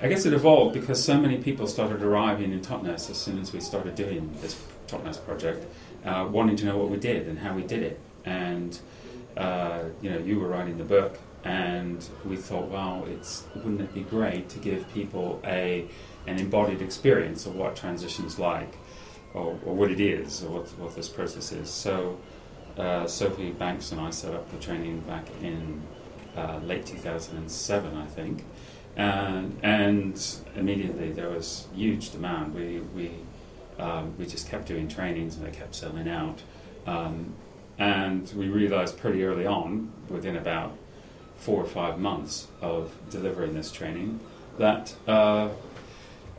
I guess it evolved because so many people started arriving in Totnes as soon as we started doing this Totnes project, uh, wanting to know what we did and how we did it. And uh, you know, you were writing the book, and we thought, wow, it's wouldn't it be great to give people a an embodied experience of what transition's like, or, or what it is, or what, what this process is. So. Uh, Sophie Banks and I set up the training back in uh, late 2007, I think, and, and immediately there was huge demand. We we um, we just kept doing trainings and they kept selling out, um, and we realized pretty early on, within about four or five months of delivering this training, that uh,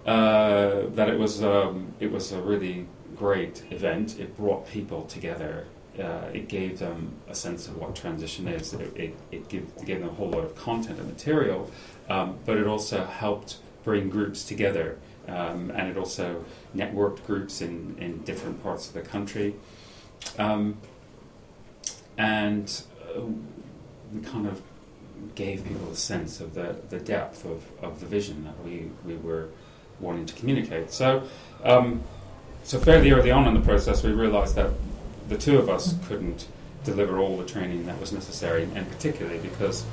uh, that it was um, it was a really great event. It brought people together uh, it gave them a sense of what transition is. It, it, it, gave, them a whole lot of content and material, um, but it also helped bring groups together. Um, and it also networked groups in, in different parts of the country. Um, and uh, we kind of gave people a sense of the, the depth of, of the vision that we, we were wanting to communicate. So, um, so fairly early on in the process, we realized that the two of us couldn't deliver all the training that was necessary, and particularly because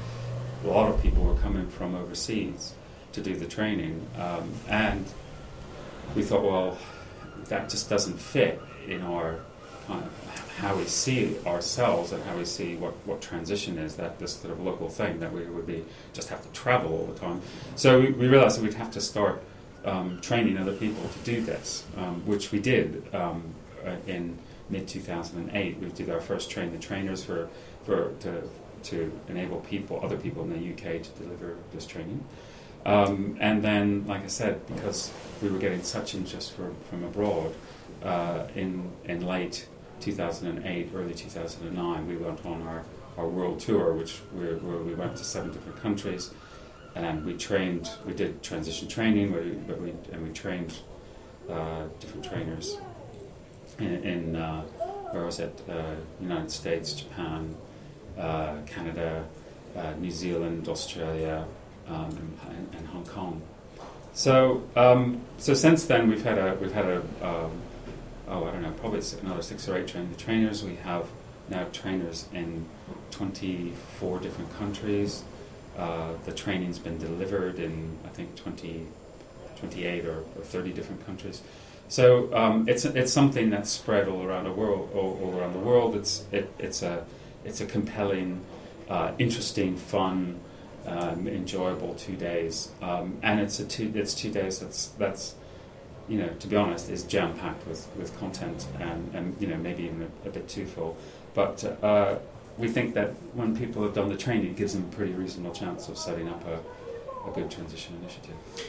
a lot of people were coming from overseas to do the training, um, and we thought, well, that just doesn't fit in our kind of how we see ourselves and how we see what, what transition is that this sort of local thing that we would be just have to travel all the time. So we, we realized that we'd have to start um, training other people to do this, um, which we did um, uh, in mid 2008. We did our first train the trainers for, for to, to enable people, other people in the UK, to deliver this training. Um, and then, like I said, because we were getting such interest from, from abroad, uh, in, in late 2008, early 2009, we went on our, our world tour, which we, where we went to seven different countries, and we trained. We did transition training, where we, we and we trained uh, different trainers in, in uh, where was it? Uh, United States, Japan, uh, Canada, uh, New Zealand, Australia, um, and, and, Hong Kong. So, um, so since then we've had a we've had a um, oh I don't know probably another six or eight train the trainers. We have now trainers in 24 different countries. Uh, the training's been delivered in I think 20, 28 or, or 30 different countries. So um, it's it's something that's spread all around the world. All, all around the world, it's it, it's a it's a compelling, uh, interesting, fun, um, enjoyable two days, um, and it's a two it's two days that's that's you know to be honest is jam packed with, with content and, and you know maybe even a, a bit too full, but. Uh, we think that when people have done the training, it gives them a pretty reasonable chance of setting up a, a good transition initiative.